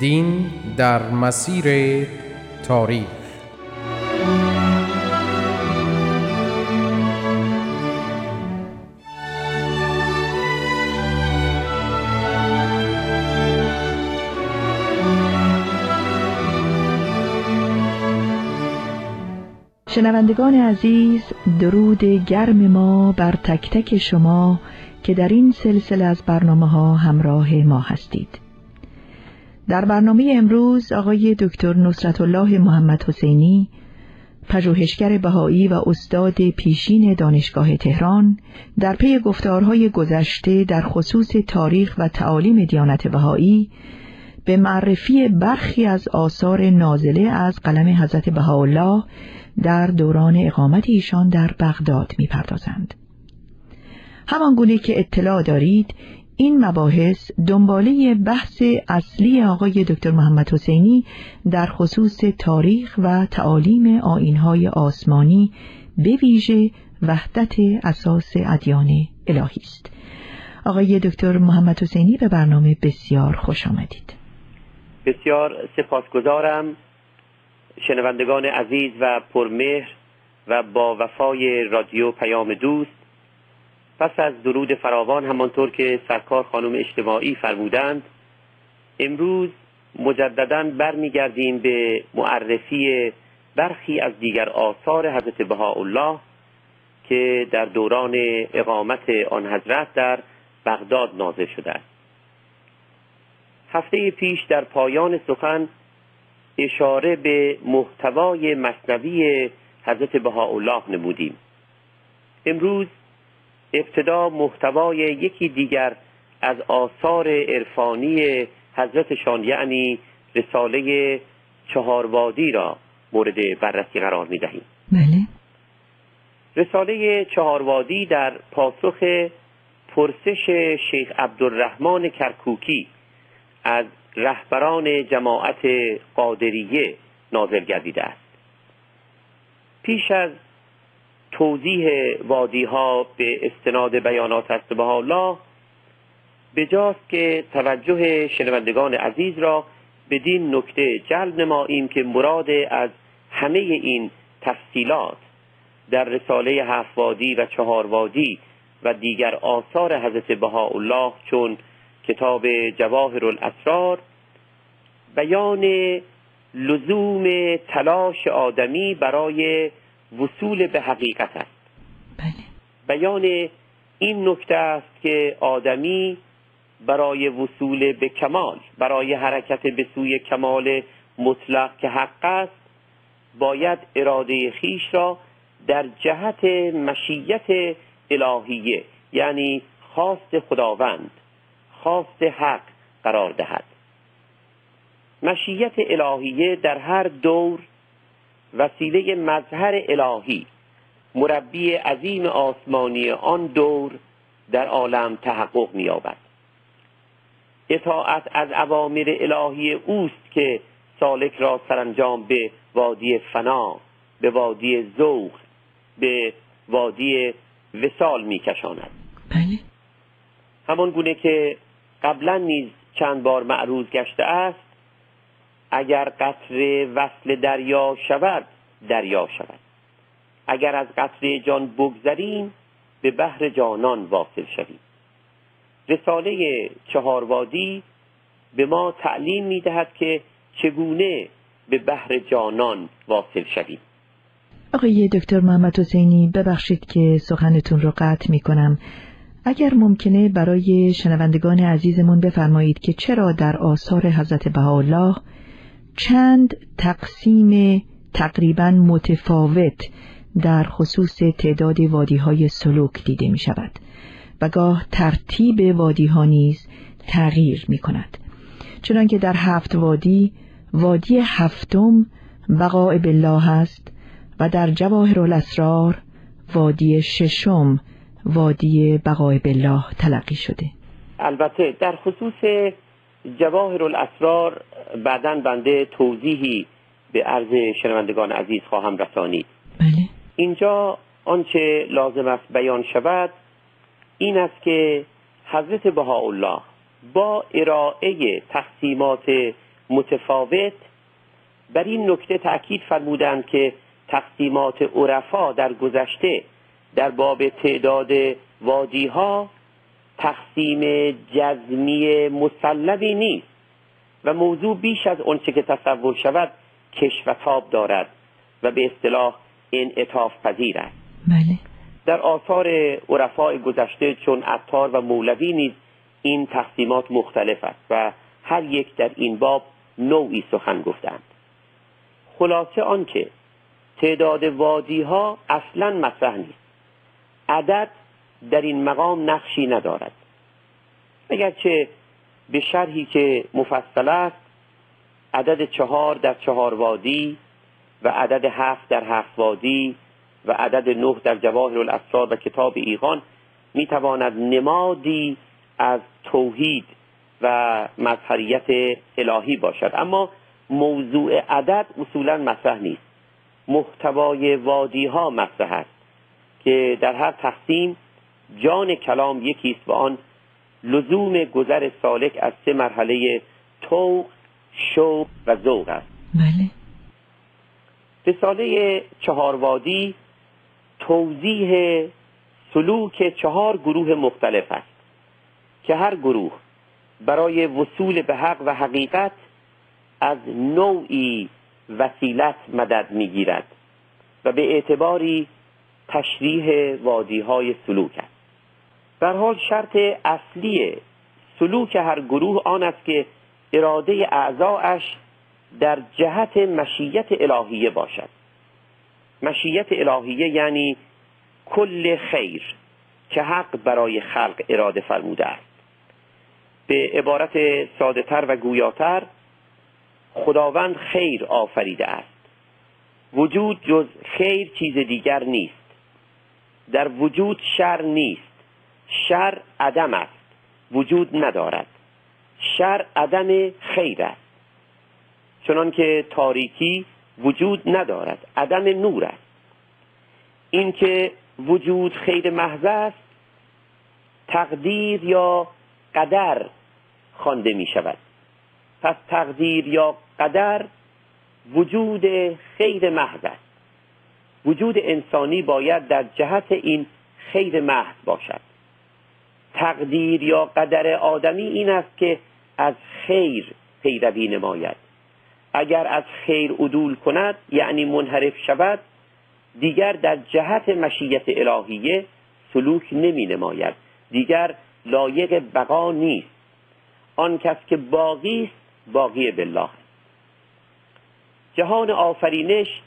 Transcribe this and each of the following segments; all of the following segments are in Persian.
دین در مسیر تاریخ. شنوندگان عزیز درود گرم ما بر تک تک شما که در این سلسله از برنامه ها همراه ما هستید. در برنامه امروز آقای دکتر نصرت الله محمد حسینی پژوهشگر بهایی و استاد پیشین دانشگاه تهران در پی گفتارهای گذشته در خصوص تاریخ و تعالیم دیانت بهایی به معرفی برخی از آثار نازله از قلم حضرت بهاءالله در دوران اقامت ایشان در بغداد می‌پردازند. همان گونه که اطلاع دارید این مباحث دنباله بحث اصلی آقای دکتر محمد حسینی در خصوص تاریخ و تعالیم آینهای آسمانی به ویژه وحدت اساس ادیان الهی است. آقای دکتر محمد حسینی به برنامه بسیار خوش آمدید. بسیار سپاسگزارم شنوندگان عزیز و پرمهر و با وفای رادیو پیام دوست پس از درود فراوان همانطور که سرکار خانم اجتماعی فرمودند امروز مجددا برمیگردیم به معرفی برخی از دیگر آثار حضرت بهاءالله که در دوران اقامت آن حضرت در بغداد نازل شده است. هفته پیش در پایان سخن اشاره به محتوای مصنوی حضرت بهاءالله نمودیم. امروز ابتدا محتوای یکی دیگر از آثار عرفانی حضرتشان یعنی رساله چهاروادی را مورد بررسی قرار می دهیم بله. رساله چهاروادی در پاسخ پرسش شیخ عبدالرحمن کرکوکی از رهبران جماعت قادریه نازل گردیده است. پیش از توضیح وادی ها به استناد بیانات است. به الله بجاست که توجه شنوندگان عزیز را بدین نکته جلب نماییم که مراد از همه این تفصیلات در رساله هفت وادی و چهار وادی و دیگر آثار حضرت بهاءالله چون کتاب جواهر الاسرار بیان لزوم تلاش آدمی برای وصول به حقیقت است بله. بیان این نکته است که آدمی برای وصول به کمال برای حرکت به سوی کمال مطلق که حق است باید اراده خیش را در جهت مشیت الهیه یعنی خواست خداوند خواست حق قرار دهد مشیت الهیه در هر دور وسیله مظهر الهی مربی عظیم آسمانی آن دور در عالم تحقق می‌یابد. اطاعت از اوامر الهی اوست که سالک را سرانجام به وادی فنا به وادی ذوق به وادی وسال میکشاند. بله. همان گونه که قبلا نیز چند بار معروض گشته است اگر قطر وصل دریا شود دریا شود. اگر از قطر جان بگذریم به بحر جانان واصل شویم. رساله چهاروادی به ما تعلیم می دهد که چگونه به بحر جانان واصل شویم. آقای دکتر محمد حسینی ببخشید که سخنتون رو قطع می کنم اگر ممکنه برای شنوندگان عزیزمون بفرمایید که چرا در آثار حضرت بهاءالله چند تقسیم تقریبا متفاوت در خصوص تعداد وادی های سلوک دیده می شود و گاه ترتیب وادی ها نیز تغییر می کند چنانکه در هفت وادی وادی هفتم بقاء بالله است و در جواهر الاسرار وادی ششم وادی بقای بالله تلقی شده. البته در خصوص جواهر الاسرار بعدا بنده توضیحی به عرض شنوندگان عزیز خواهم رسانید. بله. اینجا آنچه لازم است بیان شود این است که حضرت بهاءالله با ارائه تقسیمات متفاوت بر این نکته تأکید فرمودند که تقسیمات عرفا در گذشته در باب تعداد وادی ها تقسیم جزمی مسلبی نیست و موضوع بیش از آنچه که تصور شود کشفتاب دارد و به اصطلاح انعطاف پذیر است. بله. در آثار عرفای گذشته چون عطار و مولوی نیز این تقسیمات مختلف است و هر یک در این باب نوعی سخن گفتند. خلاصه آنکه تعداد وادی ها اصلا مطرح نیست. عدد در این مقام نقشی ندارد. اگرچه به شرحی که مفصل است عدد چهار در چهار وادی و عدد هفت در هفت وادی و عدد نه در جواهر الاسرار و کتاب ایقان می‌تواند نمادی از توحید و مظهریت الهی باشد. اما موضوع عدد اصولا مطرح نیست. محتوای وادی ها مطرح است که در هر تقسیم جان کلام یکی است و آن لزوم گذر سالک از سه مرحله توق شوق و ذوق است. بله. رساله چهار وادی توضیح سلوک چهار گروه مختلف است که هر گروه برای وصول به حق و حقیقت از نوعی وسیلت مدد می‌گیرد و به اعتباری تشریح وادی های سلوک است. در حال شرط اصلی سلوک هر گروه آن است که اراده اعضاش در جهت مشیت الهیه باشد. مشیت الهیه یعنی کل خیر که حق برای خلق اراده فرموده است. به عبارت ساده تر و گویاتر خداوند خیر آفریده است. وجود جز خیر چیز دیگر نیست. در وجود شر نیست. شر عدم است. وجود ندارد. شر عدم خیر است. چنان که تاریکی وجود ندارد. عدم نور است. اینکه وجود خیر محض است تقدیر یا قدر خوانده می شود. پس تقدیر یا قدر وجود خیر محض است. وجود انسانی باید در جهت این خیر محض باشد. تقدیر یا قدر آدمی این است که از خیر پیروی نماید. اگر از خیر عدول کند یعنی منحرف شود دیگر در جهت مشیت الهیه سلوک نمی نماید. دیگر لایق بقا نیست. آن کس که باقی است باقی بالله جهان آفرینش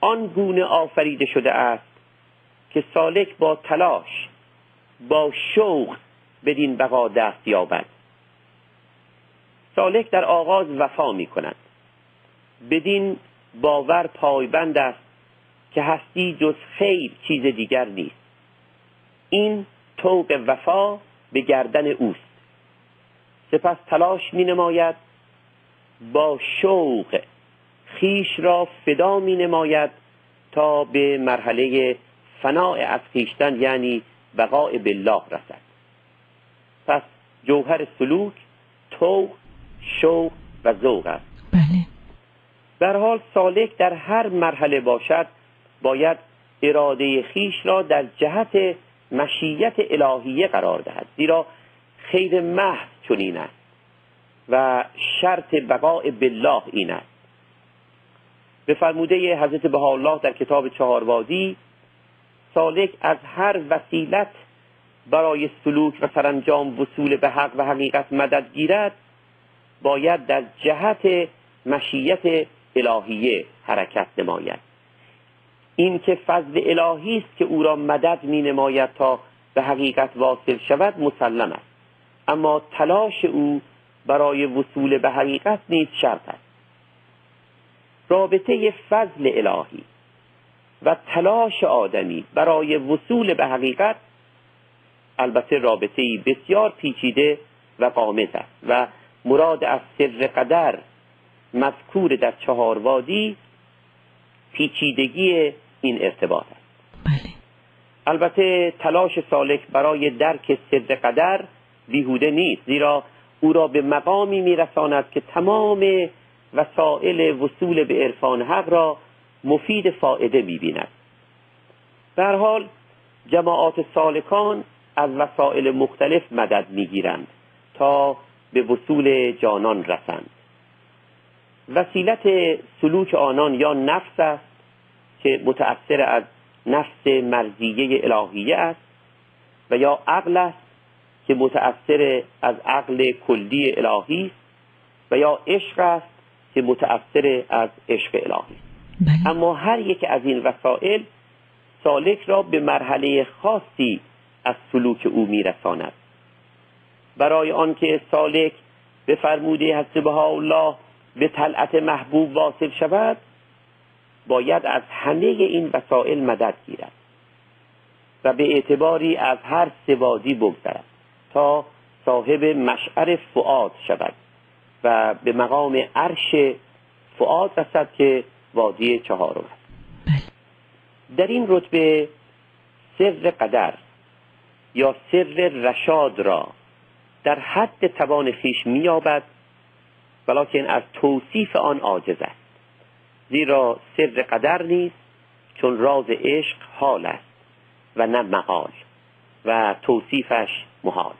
آن گونه آفریده شده است که سالک با تلاش با شوق بدین بقا دست یابد. سالک در آغاز وفا می کند بدین باور پایبند است که هستی جز خیر چیز دیگر نیست. این توق وفا به گردن اوست. سپس تلاش می نماید با شوق خیش را فدا می نماید تا به مرحله فناع از خیشتن یعنی بقاء بالله رسد. پس جوهر سلوک توق شوق و ذوق است. بله. در حال سالک در هر مرحله باشد باید اراده خیش را در جهت مشیت الهیه قرار دهد. زیرا خیر محض چنین است و شرط بقاء بالله این است. به فرموده حضرت بهاءالله در کتاب چهاروادی سالک از هر وسیلت برای سلوک و سرانجام وصول به حق و حقیقت مدد گیرد باید در جهت مشیت الهیه حرکت نماید. این که فضل الهی است که او را مدد می نماید تا به حقیقت واصل شود مسلم است. اما تلاش او برای وصول به حقیقت نیز شرط است. رابطه فضل الهی و تلاش آدمی برای وصول به حقیقت البته رابطه بسیار پیچیده و قامز است و مراد از سر قدر مذکور در چهار وادی پیچیدگی این ارتباط است بله. البته تلاش سالک برای درک سر قدر بیهوده نیست زیرا او را به مقامی میرساند که تمام وسائل وصول به عرفان حق را مفید فائده می‌بیند. در حال جماعات سالکان از وسائل مختلف مدد می‌گیرند تا به وصول جانان رسند. وسیلت سلوک آنان یا نفس است که متأثر از نفس مرزیه الهیه است و یا عقل است که متأثر از عقل کلی الهی است و یا عشق است که متأثر از عشق الهی بله. اما هر یک از این وسائل سالک را به مرحله خاصی از سلوک او میرساند برای آنکه سالک به فرموده حضرت الله به طلعت محبوب واصل شود باید از همه این وسائل مدد گیرد و به اعتباری از هر سوادی بگذرد تا صاحب مشعر فعاد شود و به مقام عرش فعاد رسد که وادی چهارم. بله. در این رتبه سر قدر یا سر رشاد را در حد توان خیش مییابد ولیکن از توصیف آن عاجز است. زیرا سر قدر نیست چون راز عشق حال است و نه مقال و توصیفش محال.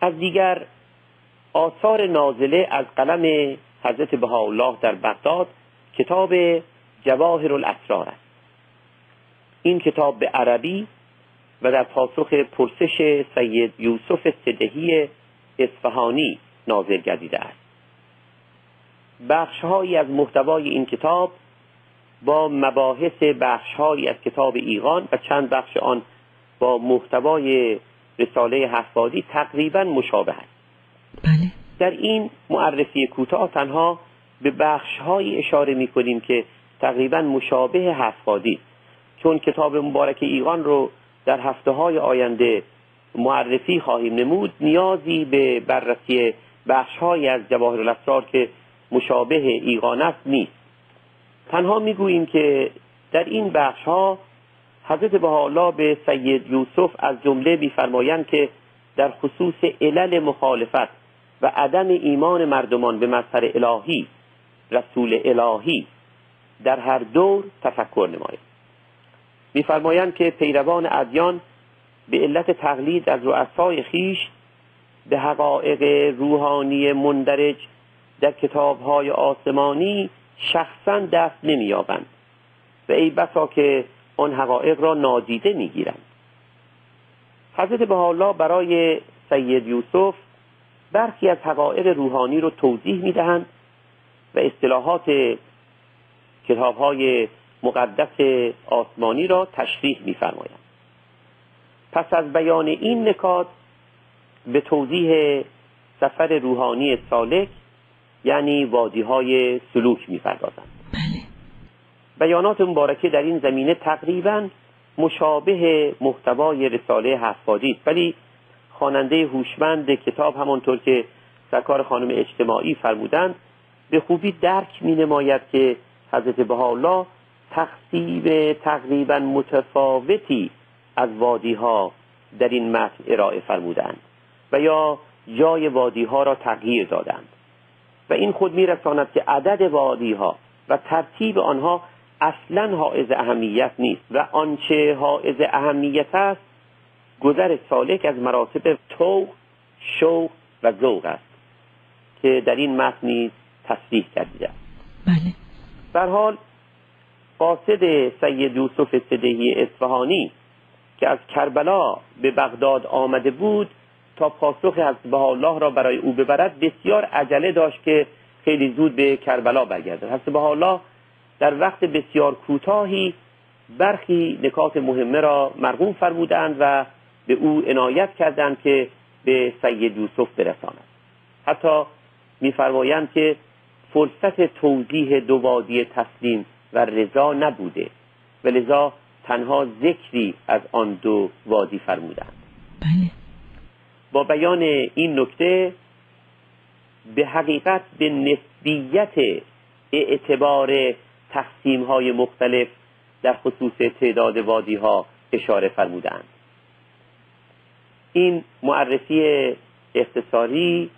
از دیگر آثار نازله از قلم حضرت بهاءالله در بغداد کتاب جواهر الاسرار است این کتاب به عربی و در پاسخ پرسش سید یوسف صدهی اصفهانی نازل گردیده است بخشهایی از محتوای این کتاب با مباحث بخشهایی از کتاب ایقان و چند بخش آن با محتوای رساله هفوادی تقریبا مشابه است. در این معرفی کوتاه تنها به بخشهایی اشاره می کنیم که تقریبا مشابه هفوادی چون کتاب مبارک ایقان رو در هفته های آینده معرفی خواهیم نمود نیازی به بررسی بخشهایی از جواهر الاسرار که مشابه ایقان است نیست. تنها می‌گوییم که در این بخش ها حضرت بهاءالله به سید یوسف از جمله میفرمایند که در خصوص علل مخالفت و عدم ایمان مردمان به مظهر الهی رسول الهی در هر دور تفکر نماید. میفرمایند که پیروان ادیان به علت تقلید از رؤسای خیش به حقایق روحانی مندرج در کتابهای آسمانی شخصا دست نمییابند و ای بسا که آن حقایق را نادیده می‌گیرند. حضرت بهاءالله برای سید یوسف برخی از حقایق روحانی رو توضیح می‌دهند و اصطلاحات کتابهای مقدس آسمانی را تشریح میفرمایند. پس از بیان این نکات به توضیح سفر روحانی سالک یعنی وادی های سلوک می‌پردازند. بله. بیانات مبارکه در این زمینه تقریبا مشابه محتوای رساله هفتادی است. ولی خواننده هوشمند کتاب همانطور که سرکار خانم اجتماعی فرمودند به خوبی درک می نماید که حضرت بهاءالله تقسیم تقریبا متفاوتی از وادی ها در این متن ارائه فرمودند و یا جای وادی ها را تغییر دادند. و این خود میرساند که عدد وادی ها و ترتیب آنها اصلا حائز اهمیت نیست و آنچه حائز اهمیت است گذر سالک از مراتب تو شوق و ذوق است که در این متن نیز تصریح کردیده بله. در حال قاصد سید یوسف صدهی اصفهانی که از کربلا به بغداد آمده بود تا پاسخ حضرت الله را برای او ببرد بسیار عجله داشت که خیلی زود به کربلا برگردد. حضرت الله در وقت بسیار کوتاهی برخی نکات مهمه را مرغوم فرمودند و به او عنایت کردند که به سید یوسف برساند. حتی میفرمایند که فرصت توضیح دو وادی تسلیم و رضا نبوده و لذا تنها ذکری از آن دو وادی فرمودند. بله. با بیان این نکته به حقیقت به نسبیت اعتبار تقسیم های مختلف در خصوص تعداد وادی ها اشاره فرمودند. این معرفی اختصاری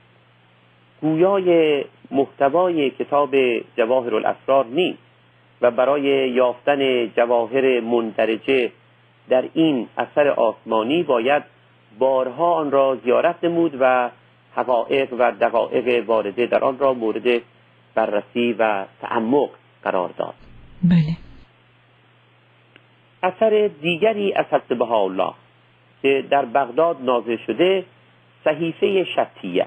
گویای محتوای کتاب جواهر الاسرار نیست و برای یافتن جواهر مندرجه در این اثر آسمانی باید بارها آن را زیارت نمود و حقایق و دقایق وارده در آن را مورد بررسی و تعمق قرار داد. بله. اثر دیگری از حضرت الله که در بغداد نازل شده صحیفه شتیه.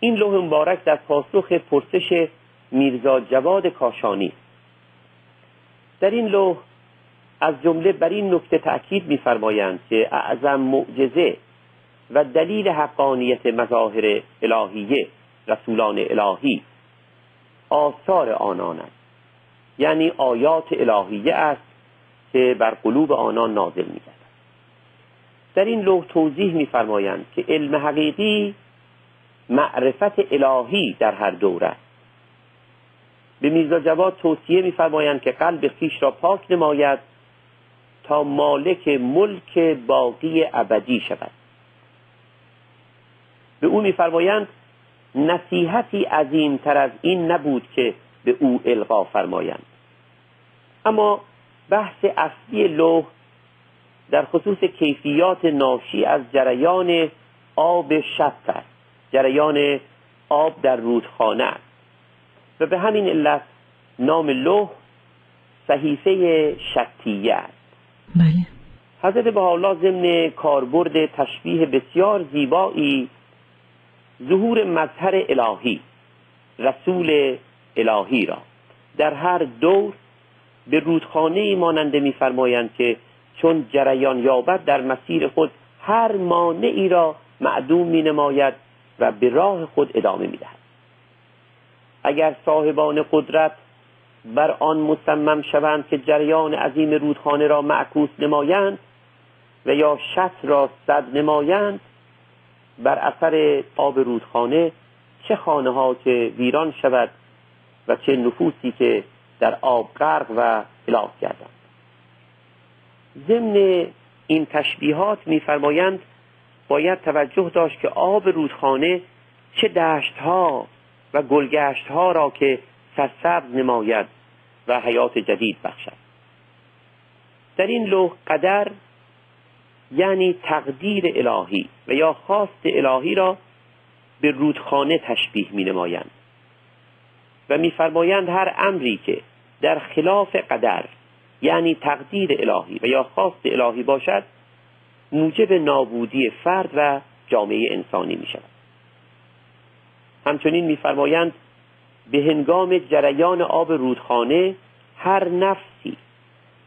این لوح مبارک در پاسخ پرسش میرزا جواد کاشانی. در این لوح از جمله بر این نکته تأکید می‌فرمایند که اعظم معجزه و دلیل حقانیت مظاهر الهیه رسولان الهی آثار آنان است. یعنی آیات الهیه است که بر قلوب آنان نازل می‌گردد در این لوح توضیح می‌فرمایند که علم حقیقی معرفت الهی در هر دوره است. به میرزا جواد توصیه می‌فرمایند که قلب خیش را پاک نماید تا مالک ملک باقی ابدی شود. به او میفرمایند نصیحتی عظیمتر از این نبود که به او القا فرمایند. اما بحث اصلی لوح در خصوص کیفیات ناشی از جریان آب شط است. جریان آب در رودخانه است. و به همین علت نام لوح صحیفه شتیه است. بله. حضرت الله ضمن کاربرد تشبیه بسیار زیبایی ظهور مظهر الهی رسول الهی را. در هر دور به رودخانه ای ماننده میفرمایند که چون جریان یابد در مسیر خود هر مانعی را معدوم می نماید و به راه خود ادامه می دهد. اگر صاحبان قدرت بر آن مصمم شوند که جریان عظیم رودخانه را معکوس نمایند و یا شط را صد نمایند بر اثر آب رودخانه چه خانه ها که ویران شود و چه نفوسی که در آب غرق و هلاک گردند ضمن این تشبیهات میفرمایند باید توجه داشت که آب رودخانه چه دشت ها و گلگشت ها را که سرسبز نماید و حیات جدید بخشد. در این لوح قدر یعنی تقدیر الهی و یا خواست الهی را به رودخانه تشبیه می نمایند و میفرمایند هر امری که در خلاف قدر یعنی تقدیر الهی. و یا خواست الهی باشد موجب نابودی فرد و جامعه انسانی می شود همچنین میفرمایند به هنگام جریان آب رودخانه هر نفسی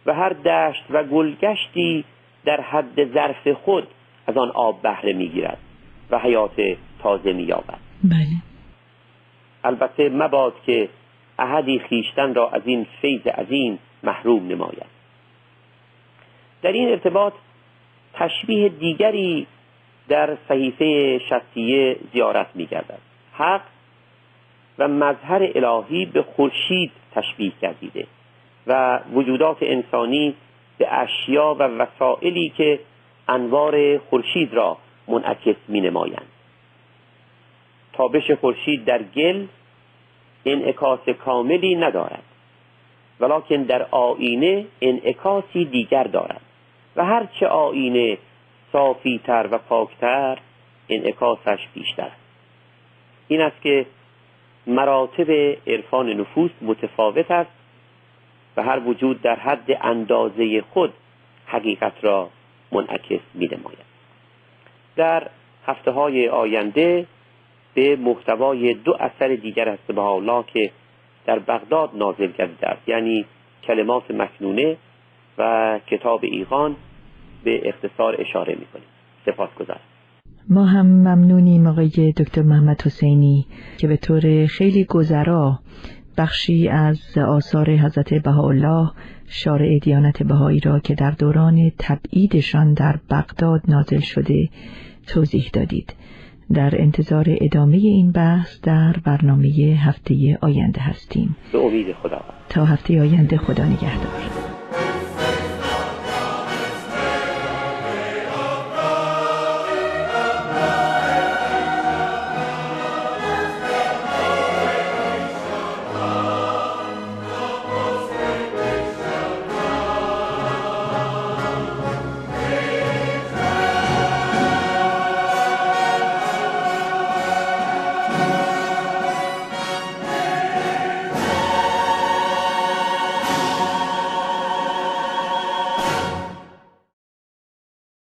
و هر دشت و گلگشتی در حد ظرف خود از آن آب بهره می‌گیرد و حیات تازه مییابد. بله. البته مباد که احدی خیشتن را از این فیض عظیم محروم نماید. در این ارتباط تشبیه دیگری در صحیفه شستیه زیارت میگردد. حق و مظهر الهی به خورشید تشبیه گردیده و وجودات انسانی به اشیا و وسائلی که انوار خورشید را منعکس می نمایند تابش خورشید در گل انعکاس کاملی ندارد. ولیکن در آینه انعکاسی دیگر دارد و هرچه آینه صافیتر و پاکتر انعکاسش بیشتر است این است که مراتب عرفان نفوس متفاوت است و هر وجود در حد اندازه خود حقیقت را منعکس می نماید. در هفته های آینده به محتوای دو اثر دیگر از الله که در بغداد نازل کرده است. یعنی کلمات مکنونه و کتاب ایقان به اختصار اشاره می کنیم سپاس گذارم ما هم ممنونیم آقای دکتر محمد حسینی که به طور خیلی گذرا بخشی از آثار حضرت بهاءالله شارع دیانت بهایی را که در دوران تبعیدشان در بغداد نازل شده توضیح دادید. در انتظار ادامه این بحث در برنامه هفته آینده هستیم. به امید خدا تا هفته آینده خدا نگهدار.